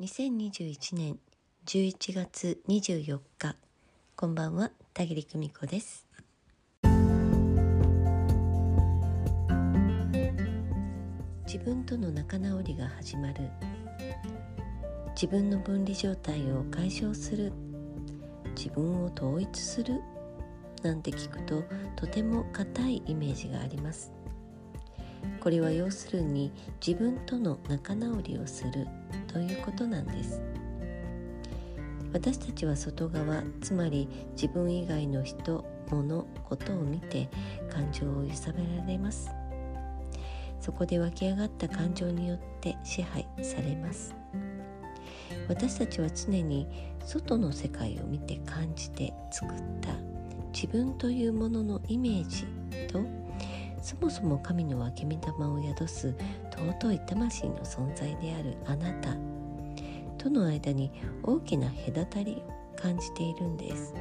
2021年11月24日こんばんは田切久美子です。自分との仲直りが始まる。自分の分離状態を解消する。自分を統一する。なんて聞くととても硬いイメージがあります。これは要するに自分との仲直りをするということなんです。私たちは外側つまり自分以外の人物ことを見て感情を揺さぶられます。そこで湧き上がった感情によって支配されます。私たちは常に外の世界を見て感じて作った自分というもののイメージとそもそも神の分け身玉を宿す尊い魂の存在であるあなた。との間に大きな隔たりを感じているんです。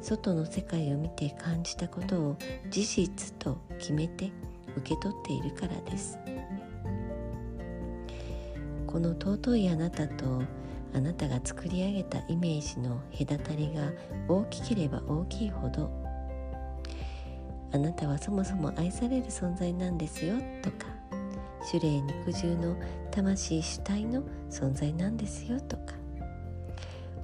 外の世界を見て感じたことを事実と決めて受け取っているからです。この尊いあなたとあなたが作り上げたイメージの隔たりが大きければ大きいほどあなたはそもそも愛される存在なんですよとか種霊肉汁の魂主体の存在なんですよとか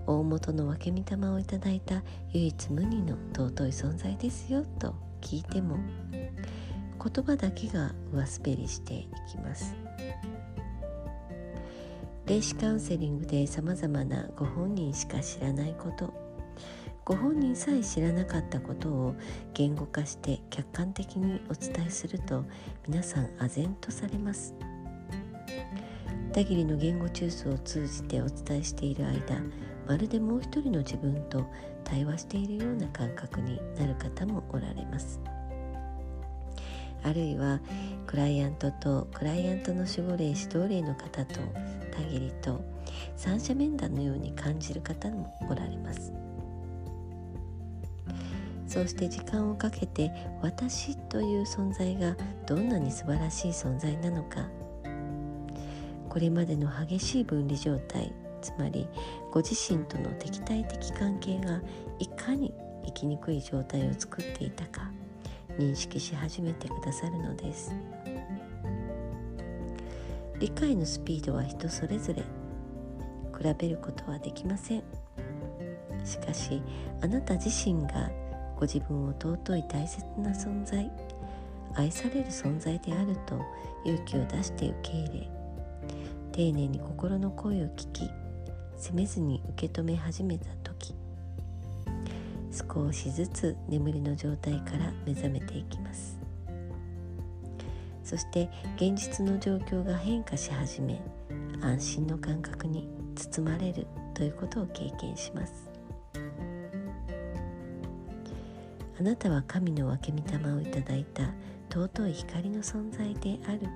大元の分け御霊をいただいた唯一無二の尊い存在ですよと聞いても言葉だけが上滑りしていきます。霊視カウンセリングでさまざまなご本人しか知らないことご本人さえ知らなかったことを言語化して客観的にお伝えすると皆さん唖然とされます。田切の言語中枢を通じてお伝えしている間まるでもう一人の自分と対話しているような感覚になる方もおられます。あるいはクライアントとクライアントの守護霊指導霊の方と田切と三者面談のように感じる方もおられます。そうして時間をかけて私という存在がどんなに素晴らしい存在なのか。これまでの激しい分離状態つまりご自身との敵対的関係がいかに生きにくい状態を作っていたか認識し始めてくださるのです。理解のスピードは人それぞれ比べることはできません。しかしあなた自身がご自分を尊い大切な存在愛される存在であると勇気を出して受け入れ丁寧に心の声を聞き責めずに受け止め始めた時少しずつ眠りの状態から目覚めていきます。そして現実の状況が変化し始め安心の感覚に包まれるということを経験します。あなたは神の分け御霊をいただいた尊い光の存在である。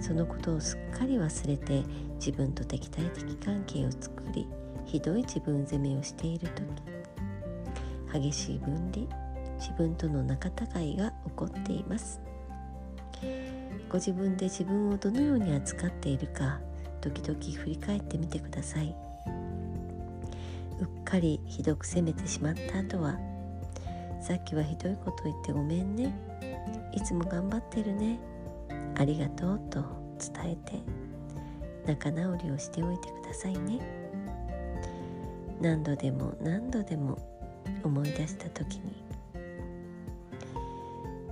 そのことをすっかり忘れて自分と敵対的関係を作りひどい自分責めをしている時激しい分離自分との仲違いが起こっています。ご自分で自分をどのように扱っているか時々振り返ってみてください。うっかりひどく責めてしまった後はさっきはひどいこと言ってごめんね。いつも頑張ってるね。ありがとうと伝えて。仲直りをしておいてくださいね。何度でも何度でも思い出した時に。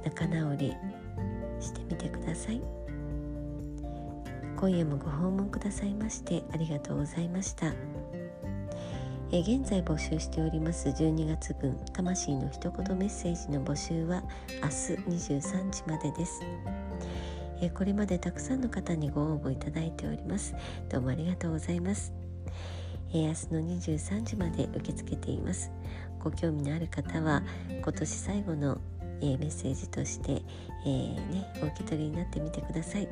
仲直りしてみてください。今夜もご訪問くださいましてありがとうございました。え現在募集しております12月分魂の一言メッセージの募集は明日23時までです。えこれまでたくさんの方にご応募いただいております。どうもありがとうございます。え明日の23時まで受け付けています。ご興味のある方は今年最後の、えメッセージとして、えー、ね、お受け取りになってみてください、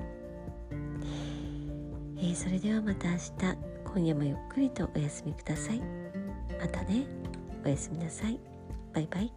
えそれではまた明日今夜もゆっくりとお休みください。またね。おやすみなさい。バイバイ。